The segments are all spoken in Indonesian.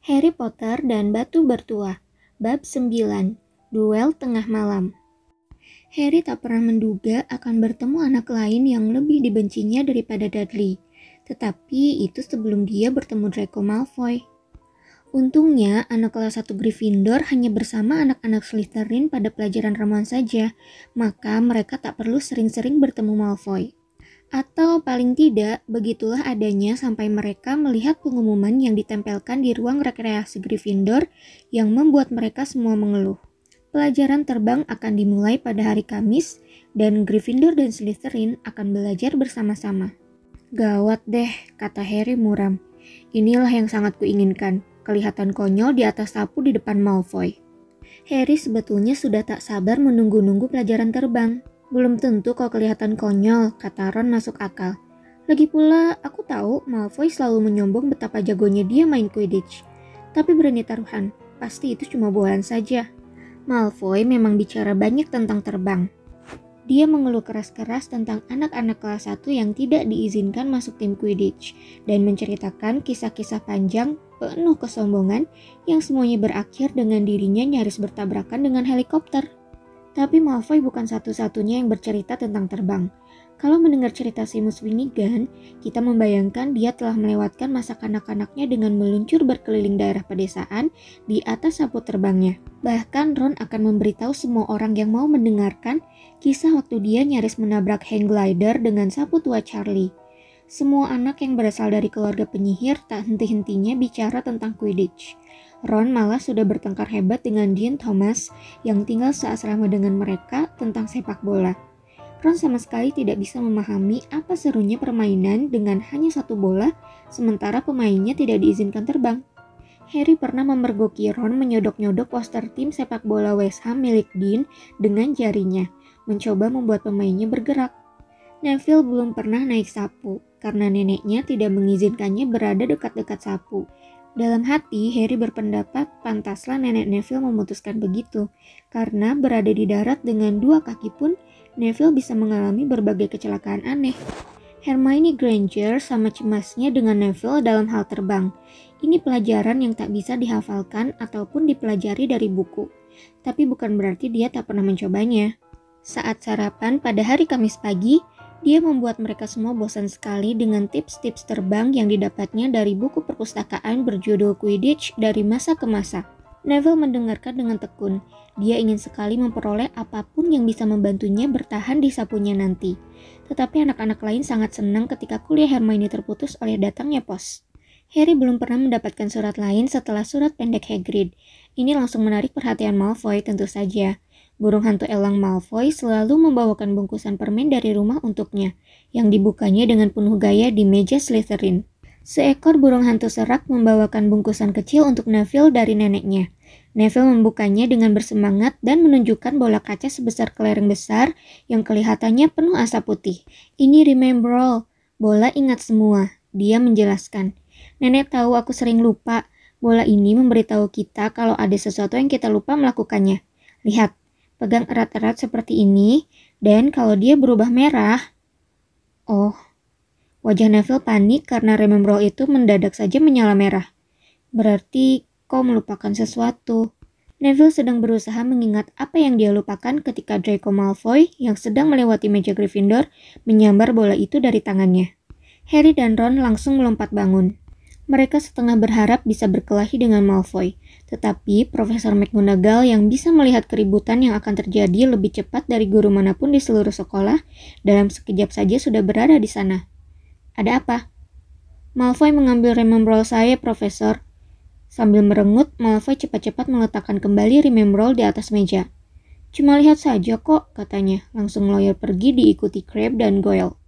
Harry Potter dan Batu Bertua Bab 9 Duel Tengah Malam Harry tak pernah menduga akan bertemu anak lain yang lebih dibencinya daripada Dudley. Tetapi itu sebelum dia bertemu Draco Malfoy. Untungnya, anak kelas 1 Gryffindor hanya bersama anak-anak Slytherin pada pelajaran ramuan saja, maka mereka tak perlu sering-sering bertemu Malfoy. Atau paling tidak, begitulah adanya sampai mereka melihat pengumuman yang ditempelkan di ruang rekreasi Gryffindor yang membuat mereka semua mengeluh. Pelajaran terbang akan dimulai pada hari Kamis dan Gryffindor dan Slytherin akan belajar bersama-sama. Gawat deh, kata Harry muram. Inilah yang sangat kuinginkan, kelihatan konyol di atas sapu di depan Malfoy. Harry sebetulnya sudah tak sabar menunggu-nunggu pelajaran terbang. Belum tentu kau kelihatan konyol, kata Ron masuk akal. Lagi pula, aku tahu Malfoy selalu menyombong betapa jagonya dia main Quidditch. Tapi berani taruhan, pasti itu cuma bohongan saja. Malfoy memang bicara banyak tentang terbang. Dia mengeluh keras-keras tentang anak-anak kelas 1 yang tidak diizinkan masuk tim Quidditch dan menceritakan kisah-kisah panjang penuh kesombongan yang semuanya berakhir dengan dirinya nyaris bertabrakan dengan helikopter. Tapi Malfoy bukan satu-satunya yang bercerita tentang terbang. Kalau mendengar cerita Seamus Finnegan, kita membayangkan dia telah melewatkan masa kanak-kanaknya dengan meluncur berkeliling daerah pedesaan di atas sapu terbangnya. Bahkan Ron akan memberitahu semua orang yang mau mendengarkan kisah waktu dia nyaris menabrak hang glider dengan sapu tua Charlie. Semua anak yang berasal dari keluarga penyihir tak henti-hentinya bicara tentang Quidditch. Ron malah sudah bertengkar hebat dengan Dean Thomas yang tinggal seasrama dengan mereka tentang sepak bola. Ron sama sekali tidak bisa memahami apa serunya permainan dengan hanya satu bola, sementara pemainnya tidak diizinkan terbang. Harry pernah memergoki Ron menyodok-nyodok poster tim sepak bola West Ham milik Dean dengan jarinya, mencoba membuat pemainnya bergerak. Neville belum pernah naik sapu, karena neneknya tidak mengizinkannya berada dekat-dekat sapu. Dalam hati, Harry berpendapat pantaslah nenek Neville memutuskan begitu, karena berada di darat dengan dua kaki pun, Neville bisa mengalami berbagai kecelakaan aneh. Hermione Granger sama cemasnya dengan Neville dalam hal terbang. Ini pelajaran yang tak bisa dihafalkan ataupun dipelajari dari buku, tapi bukan berarti dia tak pernah mencobanya. Saat sarapan pada hari Kamis pagi, dia membuat mereka semua bosan sekali dengan tips-tips terbang yang didapatnya dari buku perpustakaan berjudul Quidditch dari masa ke masa. Neville mendengarkan dengan tekun. Dia ingin sekali memperoleh apa pun yang bisa membantunya bertahan di sapunya nanti. Tetapi anak-anak lain sangat senang ketika kuliah Hermione terputus oleh datangnya pos. Harry belum pernah mendapatkan surat lain setelah surat pendek Hagrid. Ini langsung menarik perhatian Malfoy tentu saja. Burung hantu elang Malfoy selalu membawakan bungkusan permen dari rumah untuknya, yang dibukanya dengan penuh gaya di meja Slytherin. Seekor burung hantu serak membawakan bungkusan kecil untuk Neville dari neneknya. Neville membukanya dengan bersemangat dan menunjukkan bola kaca sebesar kelereng besar yang kelihatannya penuh asap putih. Ini remember all, bola ingat semua, dia menjelaskan. Nenek tahu aku sering lupa. Bola ini memberitahu kita kalau ada sesuatu yang kita lupa melakukannya. Lihat, pegang erat-erat seperti ini, dan kalau dia berubah merah, oh, wajah Neville panik karena remember itu mendadak saja menyala merah. Berarti kau melupakan sesuatu. Neville sedang berusaha mengingat apa yang dia lupakan ketika Draco Malfoy yang sedang melewati meja Gryffindor menyambar bola itu dari tangannya. Harry dan Ron langsung melompat bangun. Mereka setengah berharap bisa berkelahi dengan Malfoy, tetapi Profesor McGonagall yang bisa melihat keributan yang akan terjadi lebih cepat dari guru mana pun di seluruh sekolah, dalam sekejap saja sudah berada di sana. Ada apa? Malfoy mengambil remembrol saya, Profesor. Sambil merengut, Malfoy cepat-cepat meletakkan kembali remembrol di atas meja. Cuma lihat saja kok, katanya. Langsung lawyer pergi diikuti Crabbe dan Goyle.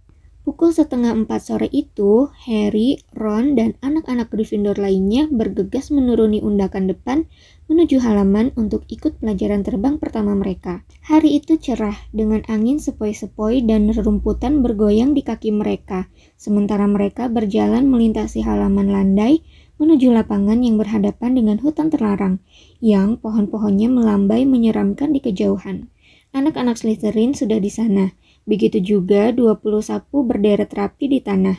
Pukul setengah empat sore itu, Harry, Ron, dan anak-anak Gryffindor lainnya bergegas menuruni undakan depan menuju halaman untuk ikut pelajaran terbang pertama mereka. Hari itu cerah dengan angin sepoi-sepoi dan rumputan bergoyang di kaki mereka, sementara mereka berjalan melintasi halaman landai menuju lapangan yang berhadapan dengan hutan terlarang, yang pohon-pohonnya melambai menyeramkan di kejauhan. Anak-anak Slytherin sudah di sana, Begitu juga 20 sapu berderet rapi di tanah.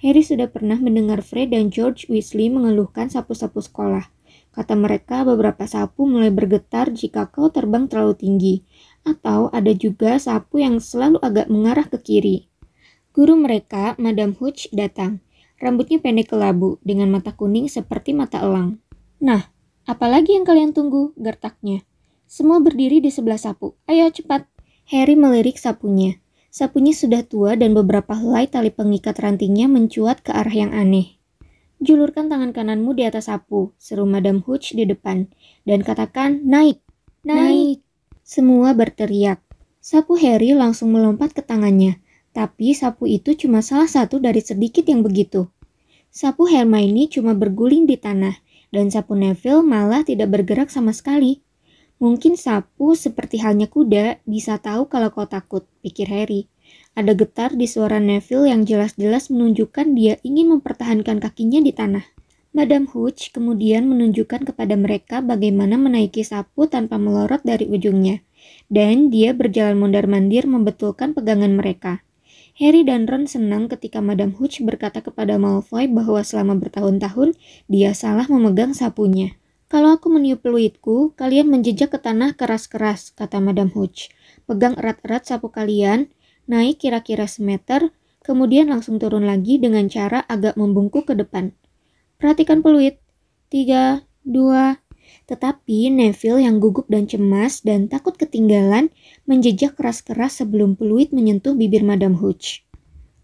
Harry sudah pernah mendengar Fred dan George Weasley mengeluhkan sapu-sapu sekolah. Kata mereka, beberapa sapu mulai bergetar jika kau terbang terlalu tinggi, atau ada juga sapu yang selalu agak mengarah ke kiri. Guru mereka, Madam Hooch, datang. Rambutnya pendek kelabu, dengan mata kuning seperti mata elang. Nah, apalagi yang kalian tunggu? Gertaknya. Semua berdiri di sebelah sapu. Ayo cepat. Harry melirik sapunya. Sapunya sudah tua dan beberapa helai tali pengikat rantingnya mencuat ke arah yang aneh. Julurkan tangan kananmu di atas sapu, seru Madam Hooch di depan, dan katakan, naik, naik. Semua berteriak. Sapu Harry langsung melompat ke tangannya, tapi sapu itu cuma salah satu dari sedikit yang begitu. Sapu Hermione cuma berguling di tanah, dan sapu Neville malah tidak bergerak sama sekali. Mungkin sapu seperti halnya kuda bisa tahu kalau kau takut, pikir Harry. Ada getar di suara Neville yang jelas-jelas menunjukkan dia ingin mempertahankan kakinya di tanah. Madam Hooch kemudian menunjukkan kepada mereka bagaimana menaiki sapu tanpa melorot dari ujungnya. Dan dia berjalan mondar-mandir membetulkan pegangan mereka. Harry dan Ron senang ketika Madam Hooch berkata kepada Malfoy bahwa selama bertahun-tahun dia salah memegang sapunya. Kalau aku meniup peluitku, kalian menjejak ke tanah keras-keras, kata Madam Hooch. Pegang erat-erat sapu kalian, naik kira-kira semeter, kemudian langsung turun lagi dengan cara agak membungkuk ke depan. Perhatikan peluit. Tiga, dua. Tetapi Neville yang gugup dan cemas dan takut ketinggalan menjejak keras-keras sebelum peluit menyentuh bibir Madam Hooch.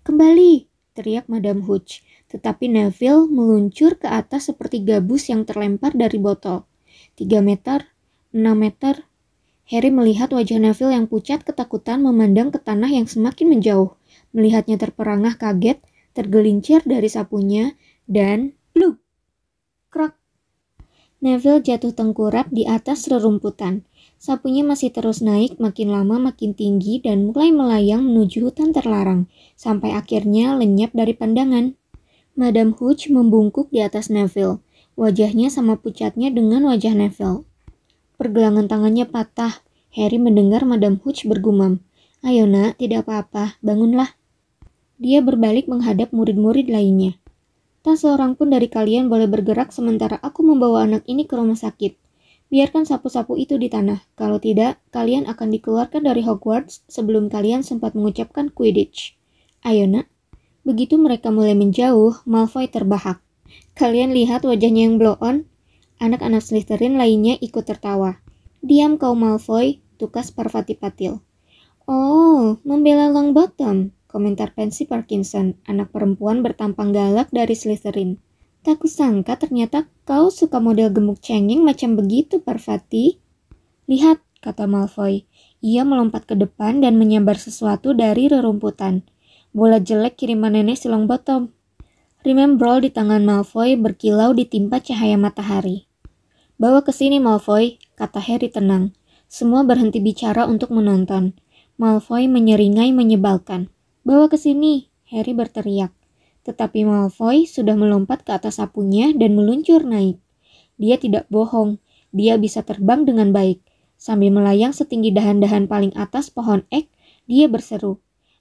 Kembali, teriak Madam Hooch. Tetapi Neville meluncur ke atas seperti gabus yang terlempar dari botol. 3 meter, 6 meter. Harry melihat wajah Neville yang pucat ketakutan memandang ke tanah yang semakin menjauh. Melihatnya terperangah kaget, tergelincir dari sapunya, dan bluk! Krak! Neville jatuh tengkurap di atas rerumputan. Sapunya masih terus naik makin lama makin tinggi dan mulai melayang menuju hutan terlarang, sampai akhirnya lenyap dari pandangan. Madam Hooch membungkuk di atas Neville. Wajahnya sama pucatnya dengan wajah Neville. Pergelangan tangannya patah. Harry mendengar Madam Hooch bergumam. Ayo nak, tidak apa-apa, bangunlah. Dia berbalik menghadap murid-murid lainnya. Tak seorang pun dari kalian boleh bergerak sementara aku membawa anak ini ke rumah sakit. Biarkan sapu-sapu itu di tanah. Kalau tidak, kalian akan dikeluarkan dari Hogwarts sebelum kalian sempat mengucapkan Quidditch. Ayo nak. Begitu mereka mulai menjauh, Malfoy terbahak. Kalian lihat wajahnya yang blow on? Anak-anak Slytherin lainnya ikut tertawa. Diam kau Malfoy, tukas Parvati Patil. Oh, membela Longbottom, komentar Pansy Parkinson, anak perempuan bertampang galak dari Slytherin. Tak kusangka ternyata kau suka model gemuk cengeng macam begitu, Parvati. Lihat, kata Malfoy. Ia melompat ke depan dan menyambar sesuatu dari rerumputan. Bola jelek kiriman nenek silong bottom. Remember di tangan Malfoy berkilau ditimpa cahaya matahari. Bawa ke sini Malfoy, kata Harry tenang. Semua berhenti bicara untuk menonton. Malfoy menyeringai menyebalkan. Bawa ke sini, Harry berteriak. Tetapi Malfoy sudah melompat ke atas sapunya dan meluncur naik. Dia tidak bohong, dia bisa terbang dengan baik. Sambil melayang setinggi dahan-dahan paling atas pohon ek, dia berseru,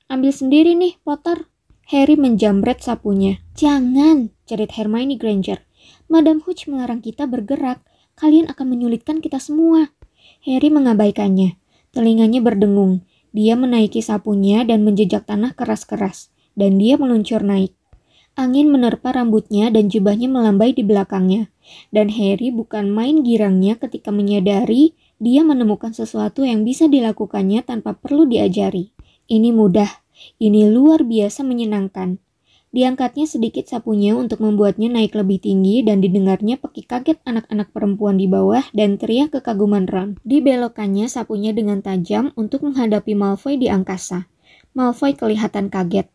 Ambil sendiri nih, Potter. Harry menjamret sapunya. Jangan, cerit Hermione Granger. Madam Hooch melarang kita bergerak. Kalian akan menyulitkan kita semua. Harry mengabaikannya. Telinganya berdengung. Dia menaiki sapunya dan menjejak tanah keras-keras. Dan dia meluncur naik. Angin menerpa rambutnya dan jubahnya melambai di belakangnya. Dan Harry bukan main girangnya ketika menyadari dia menemukan sesuatu yang bisa dilakukannya tanpa perlu diajari. Ini mudah, ini luar biasa menyenangkan. Diangkatnya sedikit sapunya untuk membuatnya naik lebih tinggi dan didengarnya peki kaget anak-anak perempuan di bawah dan teriak kekaguman Ron. Dibelokannya sapunya dengan tajam untuk menghadapi Malfoy di angkasa. Malfoy kelihatan kaget.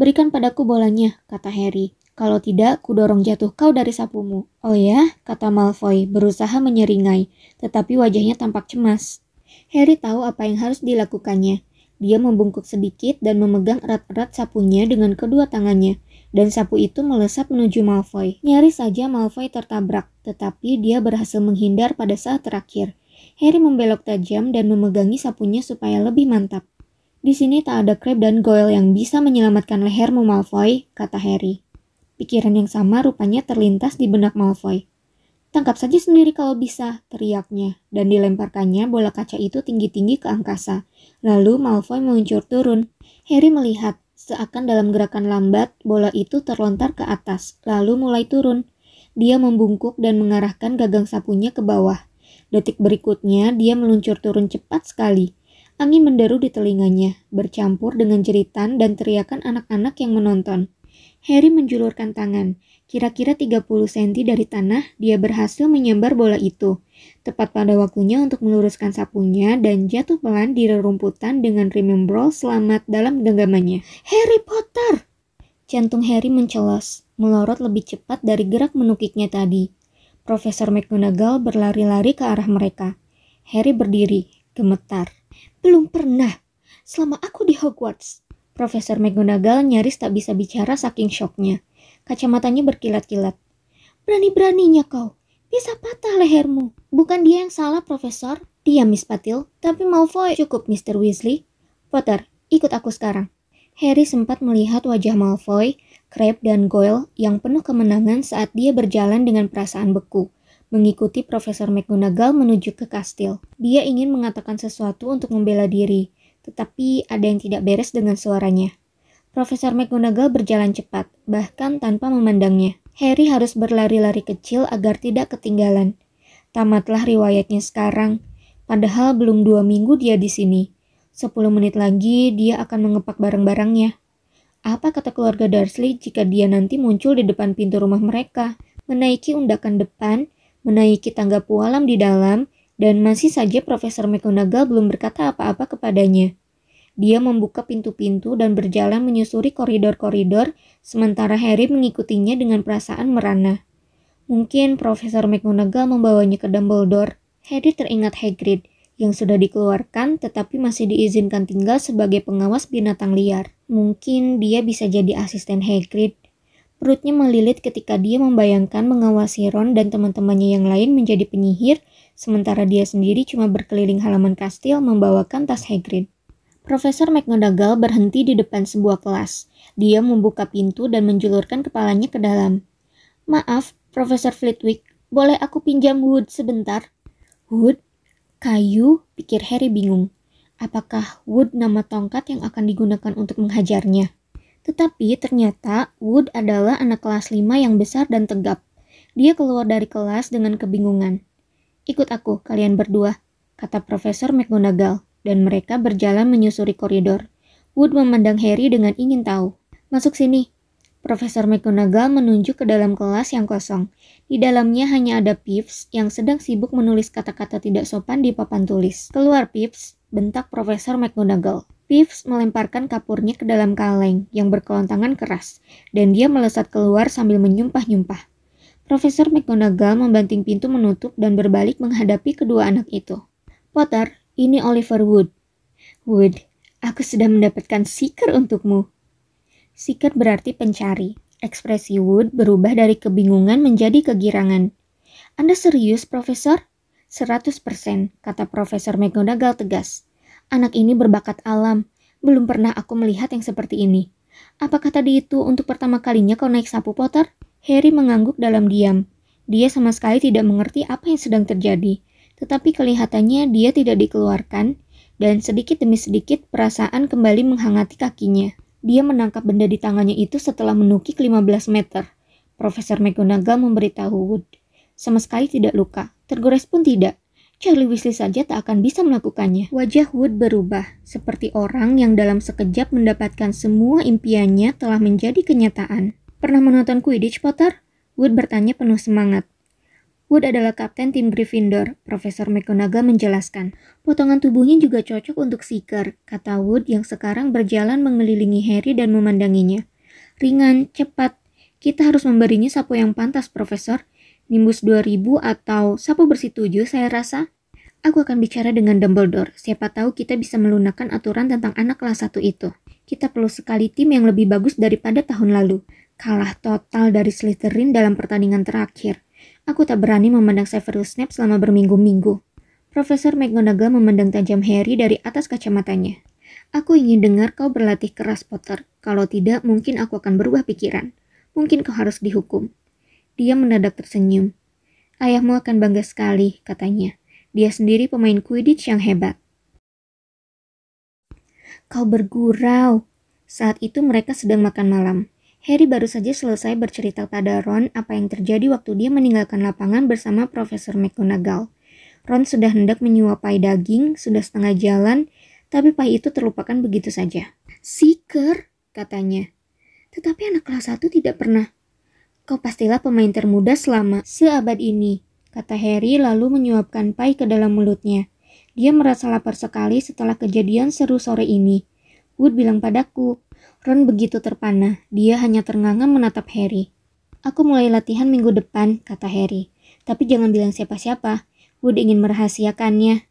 Berikan padaku bolanya, kata Harry. Kalau tidak, kudorong jatuh kau dari sapumu. Oh ya, kata Malfoy, berusaha menyeringai, tetapi wajahnya tampak cemas. Harry tahu apa yang harus dilakukannya. Dia membungkuk sedikit dan memegang erat-erat sapunya dengan kedua tangannya, dan sapu itu melesat menuju Malfoy. Nyaris saja Malfoy tertabrak, tetapi dia berhasil menghindar pada saat terakhir. Harry membelok tajam dan memegangi sapunya supaya lebih mantap. Di sini tak ada Crabbe dan Goyle yang bisa menyelamatkan lehermu Malfoy, kata Harry. Pikiran yang sama rupanya terlintas di benak Malfoy. Tangkap saja sendiri kalau bisa, teriaknya, dan dilemparkannya bola kaca itu tinggi-tinggi ke angkasa. Lalu Malfoy meluncur turun. Harry melihat, seakan dalam gerakan lambat, bola itu terlontar ke atas, lalu mulai turun. Dia membungkuk dan mengarahkan gagang sapunya ke bawah. Detik berikutnya, dia meluncur turun cepat sekali. Angin menderu di telinganya, bercampur dengan jeritan dan teriakan anak-anak yang menonton. Harry menjulurkan tangan. Kira-kira 30 cm dari tanah, dia berhasil menyambar bola itu. Tepat pada waktunya untuk meluruskan sapunya dan jatuh pelan di rerumputan dengan remembrol selamat dalam genggamannya. Harry Potter! Jantung Harry mencelos, melorot lebih cepat dari gerak menukiknya tadi. Profesor McGonagall berlari-lari ke arah mereka. Harry berdiri, gemetar. Belum pernah. Selama aku di Hogwarts. Profesor McGonagall nyaris tak bisa bicara saking syoknya. Kacamatanya berkilat-kilat. Berani-beraninya kau. Bisa patah lehermu. Bukan dia yang salah, Profesor. Dia, Miss Patil. Tapi Malfoy cukup, Mr. Weasley. Potter, ikut aku sekarang. Harry sempat melihat wajah Malfoy, Crabbe, dan Goyle yang penuh kemenangan saat dia berjalan dengan perasaan beku mengikuti Profesor McGonagall menuju ke kastil. Dia ingin mengatakan sesuatu untuk membela diri, tetapi ada yang tidak beres dengan suaranya. Profesor McGonagall berjalan cepat, bahkan tanpa memandangnya. Harry harus berlari-lari kecil agar tidak ketinggalan. Tamatlah riwayatnya sekarang, padahal belum dua minggu dia di sini. Sepuluh menit lagi dia akan mengepak barang-barangnya. Apa kata keluarga Dursley jika dia nanti muncul di depan pintu rumah mereka? Menaiki undakan depan, menaiki tangga pualam di dalam, dan masih saja Profesor McGonagall belum berkata apa-apa kepadanya. Dia membuka pintu-pintu dan berjalan menyusuri koridor-koridor, sementara Harry mengikutinya dengan perasaan merana. Mungkin Profesor McGonagall membawanya ke Dumbledore. Harry teringat Hagrid, yang sudah dikeluarkan tetapi masih diizinkan tinggal sebagai pengawas binatang liar. Mungkin dia bisa jadi asisten Hagrid Perutnya melilit ketika dia membayangkan mengawasi Ron dan teman-temannya yang lain menjadi penyihir, sementara dia sendiri cuma berkeliling halaman kastil membawakan tas Hagrid. Profesor McGonagall berhenti di depan sebuah kelas. Dia membuka pintu dan menjulurkan kepalanya ke dalam. Maaf, Profesor Flitwick, boleh aku pinjam wood sebentar? Wood? Kayu? Pikir Harry bingung. Apakah wood nama tongkat yang akan digunakan untuk menghajarnya? Tetapi ternyata Wood adalah anak kelas 5 yang besar dan tegap. Dia keluar dari kelas dengan kebingungan. Ikut aku, kalian berdua, kata Profesor McGonagall, dan mereka berjalan menyusuri koridor. Wood memandang Harry dengan ingin tahu. Masuk sini. Profesor McGonagall menunjuk ke dalam kelas yang kosong. Di dalamnya hanya ada Pips yang sedang sibuk menulis kata-kata tidak sopan di papan tulis. Keluar Pips, bentak Profesor McGonagall. Pips melemparkan kapurnya ke dalam kaleng yang berkelontangan keras, dan dia melesat keluar sambil menyumpah-nyumpah. Profesor McGonagall membanting pintu menutup dan berbalik menghadapi kedua anak itu. Potter, ini Oliver Wood. Wood, aku sudah mendapatkan seeker untukmu. Seeker berarti pencari. Ekspresi Wood berubah dari kebingungan menjadi kegirangan. Anda serius, Profesor? 100%, kata Profesor McGonagall tegas. Anak ini berbakat alam. Belum pernah aku melihat yang seperti ini. Apakah tadi itu untuk pertama kalinya kau naik sapu Potter? Harry mengangguk dalam diam. Dia sama sekali tidak mengerti apa yang sedang terjadi. Tetapi kelihatannya dia tidak dikeluarkan, dan sedikit demi sedikit perasaan kembali menghangati kakinya. Dia menangkap benda di tangannya itu setelah menukik 15 meter. Profesor McGonagall memberitahu Wood. Sama sekali tidak luka, tergores pun tidak. Charlie Weasley saja tak akan bisa melakukannya. Wajah Wood berubah, seperti orang yang dalam sekejap mendapatkan semua impiannya telah menjadi kenyataan. Pernah menonton Quidditch, Potter? Wood bertanya penuh semangat. Wood adalah kapten tim Gryffindor, Profesor McGonagall menjelaskan. Potongan tubuhnya juga cocok untuk Seeker, kata Wood yang sekarang berjalan mengelilingi Harry dan memandanginya. Ringan, cepat. Kita harus memberinya sapu yang pantas, Profesor. Nimbus 2000 atau sapu bersih 7 saya rasa. Aku akan bicara dengan Dumbledore, siapa tahu kita bisa melunakkan aturan tentang anak kelas 1 itu. Kita perlu sekali tim yang lebih bagus daripada tahun lalu. Kalah total dari Slytherin dalam pertandingan terakhir. Aku tak berani memandang Severus Snape selama berminggu-minggu. Profesor McGonagall memandang tajam Harry dari atas kacamatanya. Aku ingin dengar kau berlatih keras, Potter. Kalau tidak, mungkin aku akan berubah pikiran. Mungkin kau harus dihukum. Dia mendadak tersenyum. Ayahmu akan bangga sekali, katanya. Dia sendiri pemain Quidditch yang hebat. Kau bergurau. Saat itu mereka sedang makan malam. Harry baru saja selesai bercerita pada Ron apa yang terjadi waktu dia meninggalkan lapangan bersama Profesor McGonagall. Ron sudah hendak menyuapai daging, sudah setengah jalan, tapi pai itu terlupakan begitu saja. Seeker, katanya. Tetapi anak kelas 1 tidak pernah. Kau pastilah pemain termuda selama seabad ini, kata Harry lalu menyuapkan pai ke dalam mulutnya. Dia merasa lapar sekali setelah kejadian seru sore ini. Wood bilang padaku, Ron begitu terpana, dia hanya ternganga menatap Harry. Aku mulai latihan minggu depan, kata Harry. Tapi jangan bilang siapa-siapa. Wood ingin merahasiakannya.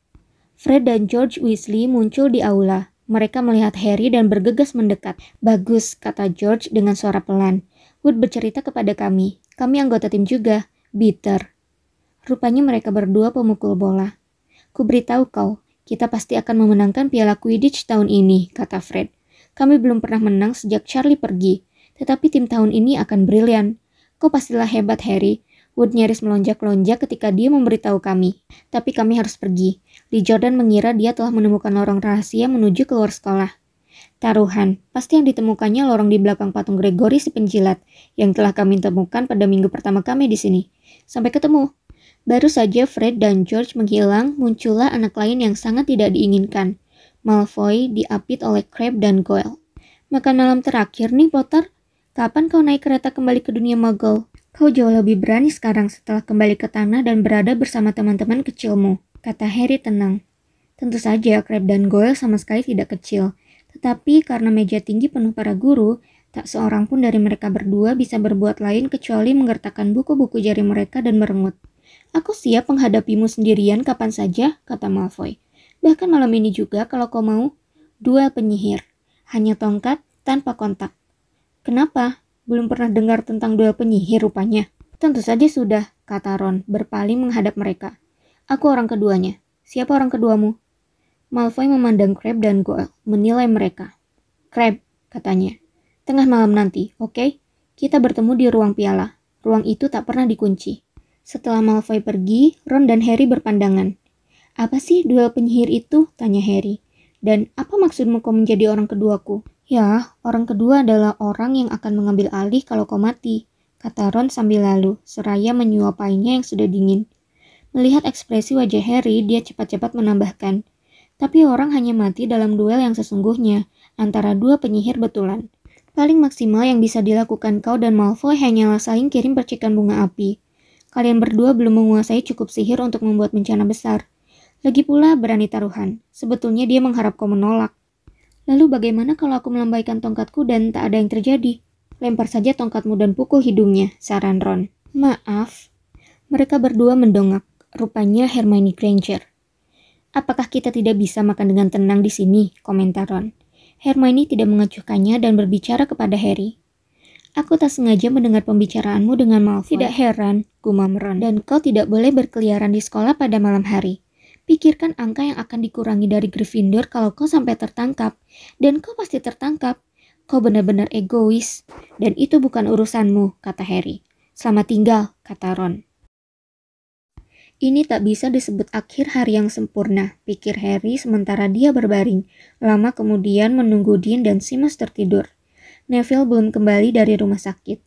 Fred dan George Weasley muncul di aula. Mereka melihat Harry dan bergegas mendekat. Bagus, kata George dengan suara pelan. Wood bercerita kepada kami. Kami anggota tim juga. Bitter. Rupanya mereka berdua pemukul bola. Ku beritahu kau, kita pasti akan memenangkan piala Quidditch tahun ini, kata Fred. Kami belum pernah menang sejak Charlie pergi, tetapi tim tahun ini akan brilian. Kau pastilah hebat, Harry. Wood nyaris melonjak-lonjak ketika dia memberitahu kami. Tapi kami harus pergi. Lee Jordan mengira dia telah menemukan lorong rahasia menuju keluar sekolah. Taruhan, pasti yang ditemukannya lorong di belakang patung Gregory si penjilat, yang telah kami temukan pada minggu pertama kami di sini. Sampai ketemu. Baru saja Fred dan George menghilang, muncullah anak lain yang sangat tidak diinginkan. Malfoy diapit oleh Crabbe dan Goyle. Makan malam terakhir nih, Potter. Kapan kau naik kereta kembali ke dunia Muggle? Kau jauh lebih berani sekarang setelah kembali ke tanah dan berada bersama teman-teman kecilmu, kata Harry tenang. Tentu saja Crab dan Goyle sama sekali tidak kecil, tetapi karena meja tinggi penuh para guru, tak seorang pun dari mereka berdua bisa berbuat lain kecuali menggertakkan buku-buku jari mereka dan merengut. Aku siap menghadapimu sendirian kapan saja, kata Malfoy. Bahkan malam ini juga kalau kau mau. Duel penyihir. Hanya tongkat tanpa kontak. Kenapa? Belum pernah dengar tentang duel penyihir rupanya. Tentu saja sudah, kata Ron, berpaling menghadap mereka. Aku orang keduanya. Siapa orang keduamu? Malfoy memandang Crab dan Goyle, menilai mereka. Crab, katanya. Tengah malam nanti, oke? Okay? Kita bertemu di ruang piala. Ruang itu tak pernah dikunci. Setelah Malfoy pergi, Ron dan Harry berpandangan. Apa sih duel penyihir itu? Tanya Harry. Dan apa maksudmu kau menjadi orang keduaku? Ya, orang kedua adalah orang yang akan mengambil alih kalau kau mati, kata Ron sambil lalu, seraya menyuapainya yang sudah dingin. Melihat ekspresi wajah Harry, dia cepat-cepat menambahkan, tapi orang hanya mati dalam duel yang sesungguhnya, antara dua penyihir betulan. Paling maksimal yang bisa dilakukan kau dan Malfoy hanyalah saling kirim percikan bunga api. Kalian berdua belum menguasai cukup sihir untuk membuat bencana besar. Lagi pula berani taruhan. Sebetulnya dia mengharap kau menolak. Lalu bagaimana kalau aku melambaikan tongkatku dan tak ada yang terjadi? Lempar saja tongkatmu dan pukul hidungnya, saran Ron. Maaf. Mereka berdua mendongak. Rupanya Hermione Granger. Apakah kita tidak bisa makan dengan tenang di sini? Komentar Ron. Hermione tidak mengacuhkannya dan berbicara kepada Harry. Aku tak sengaja mendengar pembicaraanmu dengan Malfoy. Tidak heran, gumam Ron. Dan kau tidak boleh berkeliaran di sekolah pada malam hari. Pikirkan angka yang akan dikurangi dari Gryffindor kalau kau sampai tertangkap. Dan kau pasti tertangkap. Kau benar-benar egois. Dan itu bukan urusanmu, kata Harry. Selamat tinggal, kata Ron. Ini tak bisa disebut akhir hari yang sempurna, pikir Harry sementara dia berbaring. Lama kemudian menunggu Dean dan Simas tertidur. Neville belum kembali dari rumah sakit.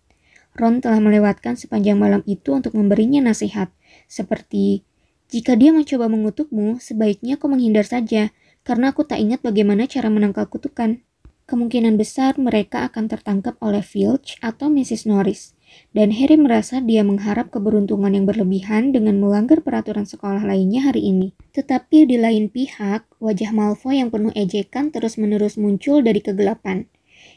Ron telah melewatkan sepanjang malam itu untuk memberinya nasihat, seperti jika dia mencoba mengutukmu, sebaiknya kau menghindar saja, karena aku tak ingat bagaimana cara menangkal kutukan. Kemungkinan besar mereka akan tertangkap oleh Filch atau Mrs. Norris, dan Harry merasa dia mengharap keberuntungan yang berlebihan dengan melanggar peraturan sekolah lainnya hari ini. Tetapi di lain pihak, wajah Malfoy yang penuh ejekan terus-menerus muncul dari kegelapan.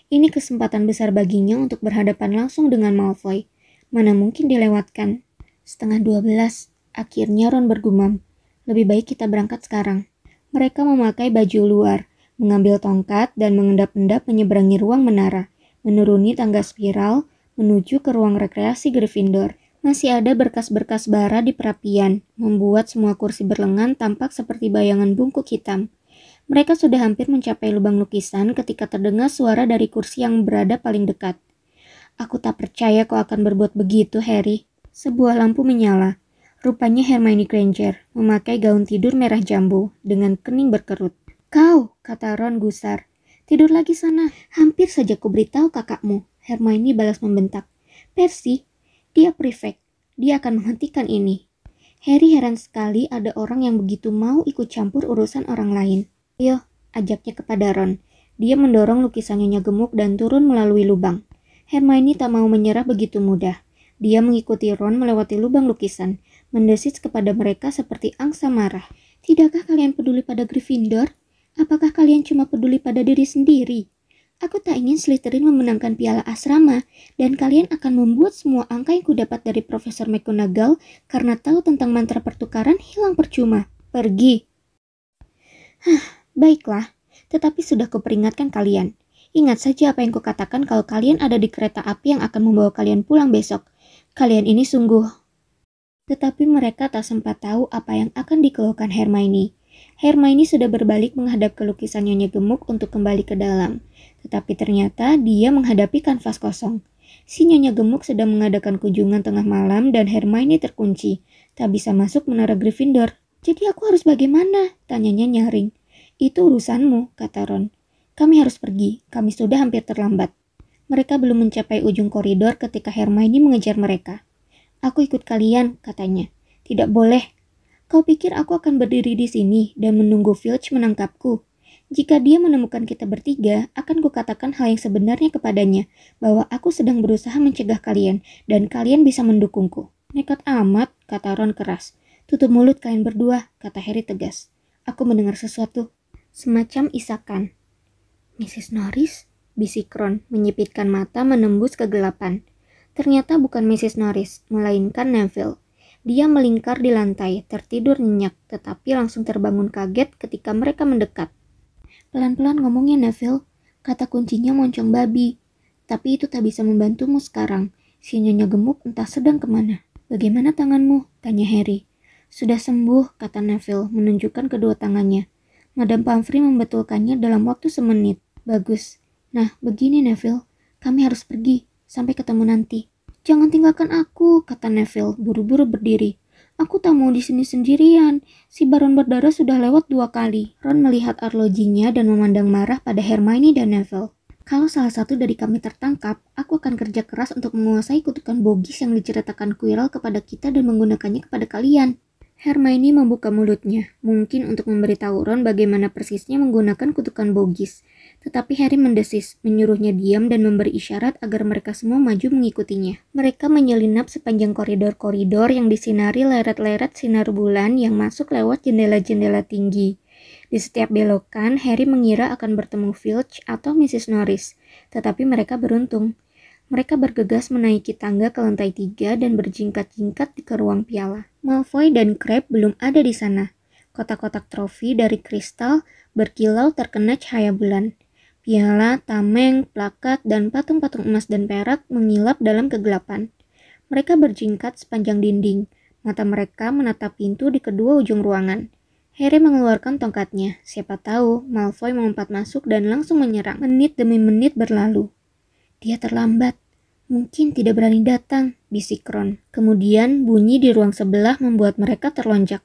Ini kesempatan besar baginya untuk berhadapan langsung dengan Malfoy. Mana mungkin dilewatkan? Setengah dua belas, Akhirnya Ron bergumam, lebih baik kita berangkat sekarang. Mereka memakai baju luar, mengambil tongkat dan mengendap-endap menyeberangi ruang menara, menuruni tangga spiral, menuju ke ruang rekreasi Gryffindor. Masih ada berkas-berkas bara di perapian, membuat semua kursi berlengan tampak seperti bayangan bungkuk hitam. Mereka sudah hampir mencapai lubang lukisan ketika terdengar suara dari kursi yang berada paling dekat. Aku tak percaya kau akan berbuat begitu, Harry. Sebuah lampu menyala. Rupanya Hermione Granger memakai gaun tidur merah jambu dengan kening berkerut. Kau, kata Ron gusar. Tidur lagi sana. Hampir saja ku beritahu kakakmu. Hermione balas membentak. Percy, dia prefect. Dia akan menghentikan ini. Harry heran sekali ada orang yang begitu mau ikut campur urusan orang lain. Ayo, ajaknya kepada Ron. Dia mendorong lukisannya gemuk dan turun melalui lubang. Hermione tak mau menyerah begitu mudah. Dia mengikuti Ron melewati lubang lukisan, mendesis kepada mereka seperti angsa marah. Tidakkah kalian peduli pada Gryffindor? Apakah kalian cuma peduli pada diri sendiri? Aku tak ingin Slytherin memenangkan piala asrama, dan kalian akan membuat semua angka yang kudapat dari Profesor McGonagall karena tahu tentang mantra pertukaran hilang percuma. Pergi. Hah, Baiklah, tetapi sudah kuperingatkan kalian. Ingat saja apa yang kukatakan kalau kalian ada di kereta api yang akan membawa kalian pulang besok. Kalian ini sungguh. Tetapi mereka tak sempat tahu apa yang akan dikeluhkan Hermione. Hermione sudah berbalik menghadap ke lukisan Nyonya Gemuk untuk kembali ke dalam. Tetapi ternyata dia menghadapi kanvas kosong. Si Nyonya Gemuk sedang mengadakan kunjungan tengah malam dan Hermione terkunci. Tak bisa masuk menara Gryffindor. Jadi aku harus bagaimana? Tanyanya nyaring. Itu urusanmu, kata Ron. Kami harus pergi, kami sudah hampir terlambat. Mereka belum mencapai ujung koridor ketika Hermione mengejar mereka. Aku ikut kalian, katanya. Tidak boleh. Kau pikir aku akan berdiri di sini dan menunggu Filch menangkapku? Jika dia menemukan kita bertiga, akan kukatakan hal yang sebenarnya kepadanya, bahwa aku sedang berusaha mencegah kalian, dan kalian bisa mendukungku. Nekat amat, kata Ron keras. Tutup mulut kalian berdua, kata Harry tegas. Aku mendengar sesuatu semacam isakan. Mrs. Norris, bisik Ron, menyipitkan mata menembus kegelapan. Ternyata bukan Mrs. Norris, melainkan Neville. Dia melingkar di lantai, tertidur nyenyak, tetapi langsung terbangun kaget ketika mereka mendekat. Pelan-pelan ngomongnya Neville, kata kuncinya moncong babi. Tapi itu tak bisa membantumu sekarang. Si nyonya gemuk entah sedang ke mana. Bagaimana tanganmu? Tanya Harry. Sudah sembuh, kata Neville, menunjukkan kedua tangannya. Madam Pomfrey membetulkannya dalam waktu semenit. Bagus. Nah, begini Neville, kami harus pergi. Sampai ketemu nanti. Jangan tinggalkan aku, kata Neville, buru-buru berdiri. Aku tak mau di sini sendirian. Si Baron berdarah sudah lewat dua kali. Ron melihat arlojinya dan memandang marah pada Hermione dan Neville. Kalau salah satu dari kami tertangkap, aku akan kerja keras untuk menguasai kutukan bogis yang diceritakan Quirrell kepada kita dan menggunakannya kepada kalian. Hermione membuka mulutnya, mungkin untuk memberitahu Ron bagaimana persisnya menggunakan kutukan bogis. Tetapi Harry mendesis, menyuruhnya diam dan memberi isyarat agar mereka semua maju mengikutinya. Mereka menyelinap sepanjang koridor-koridor yang disinari leret-leret sinar bulan yang masuk lewat jendela-jendela tinggi. Di setiap belokan, Harry mengira akan bertemu Filch atau Mrs. Norris, tetapi mereka beruntung. Mereka bergegas menaiki tangga ke lantai tiga dan berjingkat-jingkat ke ruang piala. Malfoy dan Crabbe belum ada di sana. Kotak-kotak trofi dari kristal berkilau terkena cahaya bulan. Piala, tameng, plakat, dan patung-patung emas dan perak mengilap dalam kegelapan. Mereka berjingkat sepanjang dinding. Mata mereka menatap pintu di kedua ujung ruangan. Harry mengeluarkan tongkatnya. Siapa tahu Malfoy melompat masuk dan langsung menyerang. Menit demi menit berlalu. Dia terlambat. Mungkin tidak berani datang, bisik Ron. Kemudian bunyi di ruang sebelah membuat mereka terlonjak.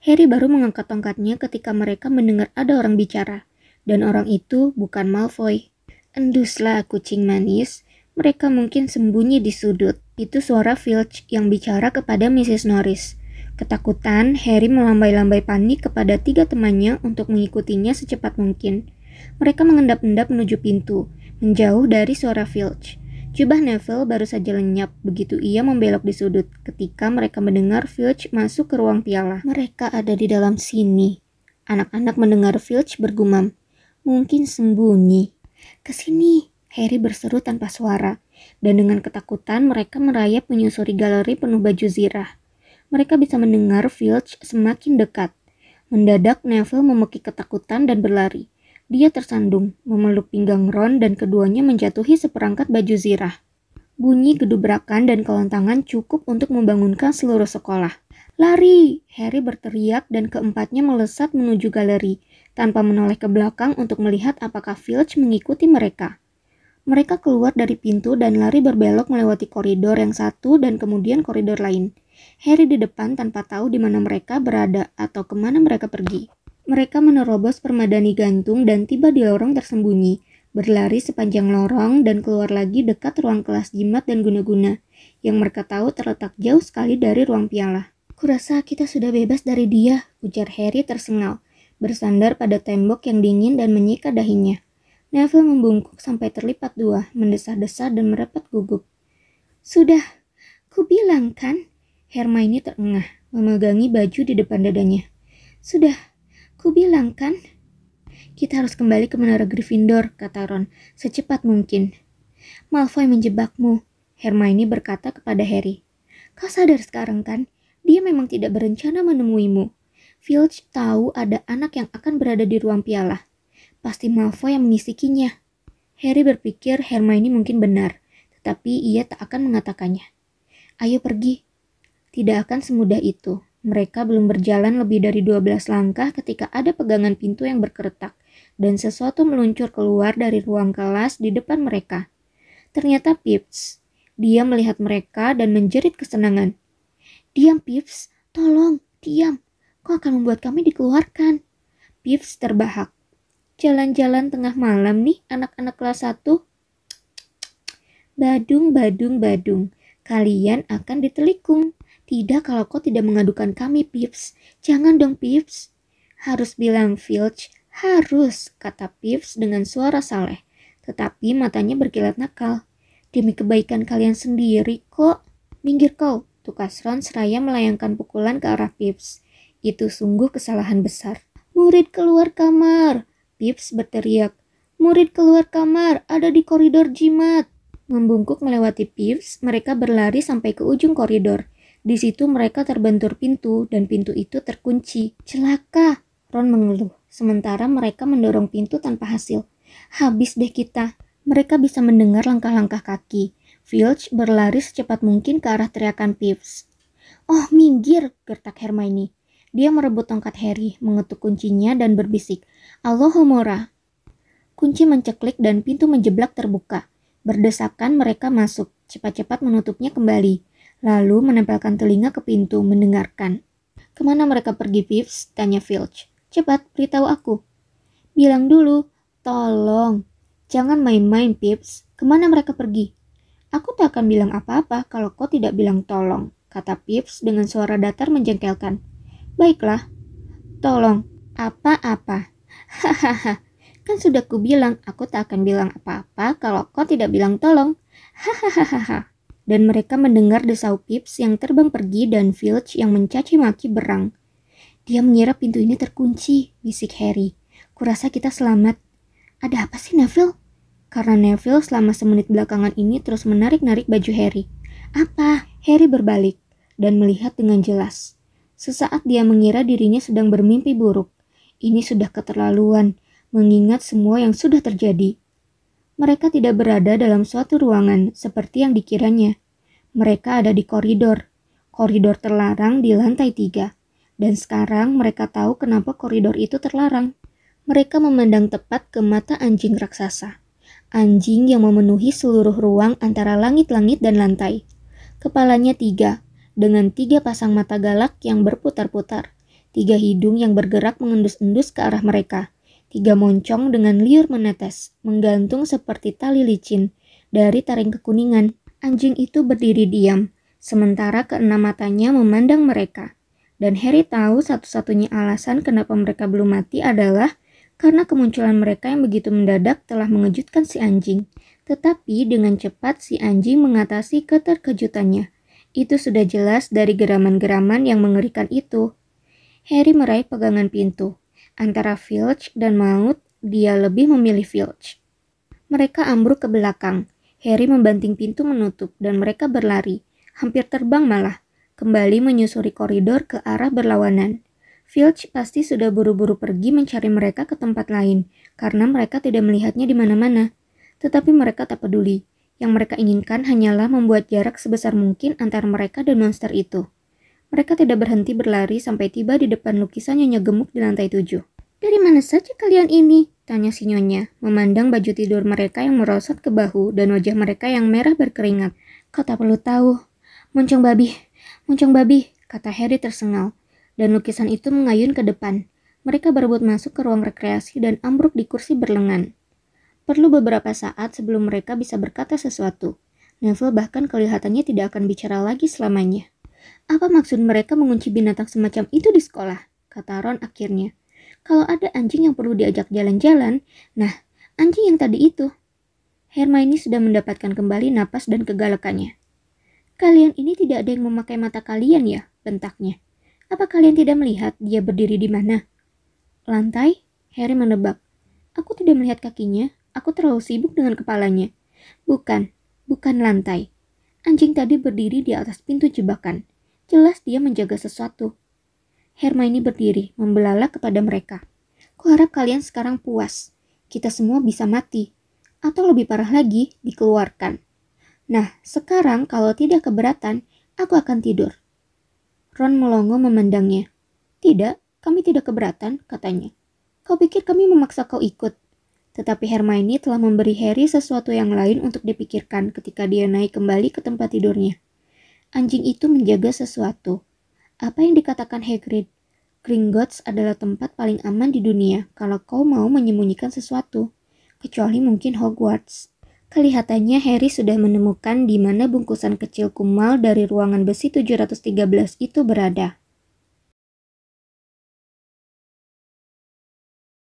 Harry baru mengangkat tongkatnya ketika mereka mendengar ada orang bicara. Dan orang itu bukan Malfoy. Enduslah kucing manis, mereka mungkin sembunyi di sudut. Itu suara Filch yang bicara kepada Mrs. Norris. Ketakutan, Harry melambai-lambai panik kepada tiga temannya untuk mengikutinya secepat mungkin. Mereka mengendap-endap menuju pintu, menjauh dari suara Filch. Jubah Neville baru saja lenyap begitu ia membelok di sudut ketika mereka mendengar Filch masuk ke ruang piala. Mereka ada di dalam sini. Anak-anak mendengar Filch bergumam. Mungkin sembunyi. Ke sini, Harry berseru tanpa suara. Dan dengan ketakutan mereka merayap menyusuri galeri penuh baju zirah. Mereka bisa mendengar Filch semakin dekat. Mendadak Neville memekik ketakutan dan berlari. Dia tersandung, memeluk pinggang Ron dan keduanya menjatuhi seperangkat baju zirah. Bunyi gedubrakan dan kelontangan cukup untuk membangunkan seluruh sekolah. Lari! Harry berteriak dan keempatnya melesat menuju galeri. Tanpa menoleh ke belakang untuk melihat apakah Filch mengikuti mereka. Mereka keluar dari pintu dan lari berbelok melewati koridor yang satu dan kemudian koridor lain. Harry di depan tanpa tahu di mana mereka berada atau ke mana mereka pergi. Mereka menerobos permadani gantung dan tiba di lorong tersembunyi, berlari sepanjang lorong dan keluar lagi dekat ruang kelas jimat dan guna-guna, yang mereka tahu terletak jauh sekali dari ruang piala. Kurasa kita sudah bebas dari dia, ujar Harry tersengal, bersandar pada tembok yang dingin dan menyikat dahinya. Neville membungkuk sampai terlipat dua, mendesah-desah dan merapat gugup. Sudah, ku bilang kan? Hermione terengah, memegangi baju di depan dadanya. Sudah, ku bilang kan? Kita harus kembali ke menara Gryffindor, kata Ron, secepat mungkin. Malfoy menjebakmu, Hermione berkata kepada Harry. Kau sadar sekarang kan? Dia memang tidak berencana menemuimu. Filch tahu ada anak yang akan berada di ruang piala. Pasti Malfoy yang mengisikinya. Harry berpikir Hermione mungkin benar, tetapi ia tak akan mengatakannya. Ayo pergi. Tidak akan semudah itu. Mereka belum berjalan lebih dari 12 langkah ketika ada pegangan pintu yang berkeretak dan sesuatu meluncur keluar dari ruang kelas di depan mereka. Ternyata Pips. Dia melihat mereka dan menjerit kesenangan. Diam, Pips. Tolong, diam. Kau akan membuat kami dikeluarkan. Pips terbahak. Jalan-jalan tengah malam nih anak-anak kelas 1. Badung, badung, badung. Kalian akan ditelikung. Tidak kalau kau tidak mengadukan kami, Pips. Jangan dong, Pips. Harus bilang Filch. Harus, kata Pips dengan suara saleh. Tetapi matanya berkilat nakal. Demi kebaikan kalian sendiri kok. Minggir kau, Tukas Ron seraya melayangkan pukulan ke arah Pips. Itu sungguh kesalahan besar. Murid keluar kamar! Pips berteriak. Murid keluar kamar, ada di koridor jimat. Membungkuk melewati Pips, mereka berlari sampai ke ujung koridor. Di situ mereka terbentur pintu dan pintu itu terkunci. Celaka, Ron mengeluh. Sementara mereka mendorong pintu tanpa hasil. Habis deh kita. Mereka bisa mendengar langkah-langkah kaki. Filch berlari secepat mungkin ke arah teriakan Pips. Oh, minggir, gertak Hermione. Dia merebut tongkat Harry, mengetuk kuncinya dan berbisik, Allahumora. Kunci menceklik dan pintu menjeblak terbuka. Berdesakan mereka masuk, cepat-cepat menutupnya kembali, lalu menempelkan telinga ke pintu, mendengarkan. Ke mana mereka pergi, Pips? Tanya Filch. Cepat, beritahu aku. Bilang dulu, tolong. Jangan main-main, Pips. Ke mana mereka pergi? Aku tak akan bilang apa-apa kalau kau tidak bilang tolong, kata Pips dengan suara datar menjengkelkan. Baiklah, tolong, apa-apa. Hahaha, kan sudah ku bilang aku tak akan bilang apa-apa kalau kau tidak bilang tolong. Hahaha. Dan mereka mendengar desau Pips yang terbang pergi dan Filch yang mencaci maki berang. Dia mengira pintu ini terkunci, bisik Harry. Kurasa kita selamat. Ada apa sih Neville? Karena Neville selama semenit belakangan ini terus menarik-narik baju Harry. Apa? Harry berbalik dan melihat dengan jelas. Sesaat dia mengira dirinya sedang bermimpi buruk. Ini sudah keterlaluan, mengingat semua yang sudah terjadi. Mereka tidak berada dalam suatu ruangan seperti yang dikiranya. Mereka ada di koridor. Koridor terlarang di lantai tiga. Dan sekarang mereka tahu kenapa koridor itu terlarang. Mereka memandang tepat ke mata anjing raksasa anjing yang memenuhi seluruh ruang antara langit-langit dan lantai. Kepalanya tiga, dengan tiga pasang mata galak yang berputar-putar, tiga hidung yang bergerak mengendus-endus ke arah mereka, tiga moncong dengan liur menetes, menggantung seperti tali licin dari taring kekuningan. Anjing itu berdiri diam, sementara keenam matanya memandang mereka. Dan Harry tahu satu-satunya alasan kenapa mereka belum mati adalah karena kemunculan mereka yang begitu mendadak telah mengejutkan si anjing. Tetapi dengan cepat si anjing mengatasi keterkejutannya. Itu sudah jelas dari geraman-geraman yang mengerikan itu. Harry meraih pegangan pintu. Antara Filch dan Maut, dia lebih memilih Filch. Mereka ambruk ke belakang. Harry membanting pintu menutup dan mereka berlari. Hampir terbang malah. Kembali menyusuri koridor ke arah berlawanan. Filch pasti sudah buru-buru pergi mencari mereka ke tempat lain, karena mereka tidak melihatnya di mana-mana. Tetapi mereka tak peduli. Yang mereka inginkan hanyalah membuat jarak sebesar mungkin antara mereka dan monster itu. Mereka tidak berhenti berlari sampai tiba di depan lukisan Nyonya Gemuk di lantai tujuh. Dari mana saja kalian ini? Tanya si Nyonya, memandang baju tidur mereka yang merosot ke bahu dan wajah mereka yang merah berkeringat. Kau tak perlu tahu. Muncung babi, muncung babi, kata Harry tersengal. Dan lukisan itu mengayun ke depan. Mereka berebut masuk ke ruang rekreasi dan ambruk di kursi berlengan. Perlu beberapa saat sebelum mereka bisa berkata sesuatu. Neville bahkan kelihatannya tidak akan bicara lagi selamanya. Apa maksud mereka mengunci binatang semacam itu di sekolah? Kata Ron akhirnya. Kalau ada anjing yang perlu diajak jalan-jalan, nah, anjing yang tadi itu. Hermione sudah mendapatkan kembali napas dan kegalakannya. Kalian ini tidak ada yang memakai mata kalian ya, bentaknya. Apa kalian tidak melihat dia berdiri di mana? Lantai? Harry menebak. Aku tidak melihat kakinya, aku terlalu sibuk dengan kepalanya. Bukan, bukan lantai. Anjing tadi berdiri di atas pintu jebakan. Jelas dia menjaga sesuatu. Hermione berdiri, membelalak kepada mereka. Kuharap kalian sekarang puas. Kita semua bisa mati. Atau lebih parah lagi, dikeluarkan. Nah, sekarang kalau tidak keberatan, aku akan tidur. Ron melongo memandangnya. Tidak, kami tidak keberatan, katanya. Kau pikir kami memaksa kau ikut? Tetapi Hermione telah memberi Harry sesuatu yang lain untuk dipikirkan ketika dia naik kembali ke tempat tidurnya. Anjing itu menjaga sesuatu. Apa yang dikatakan Hagrid? Gringotts adalah tempat paling aman di dunia kalau kau mau menyembunyikan sesuatu, kecuali mungkin Hogwarts. Kelihatannya Harry sudah menemukan di mana bungkusan kecil kumal dari ruangan besi 713 itu berada.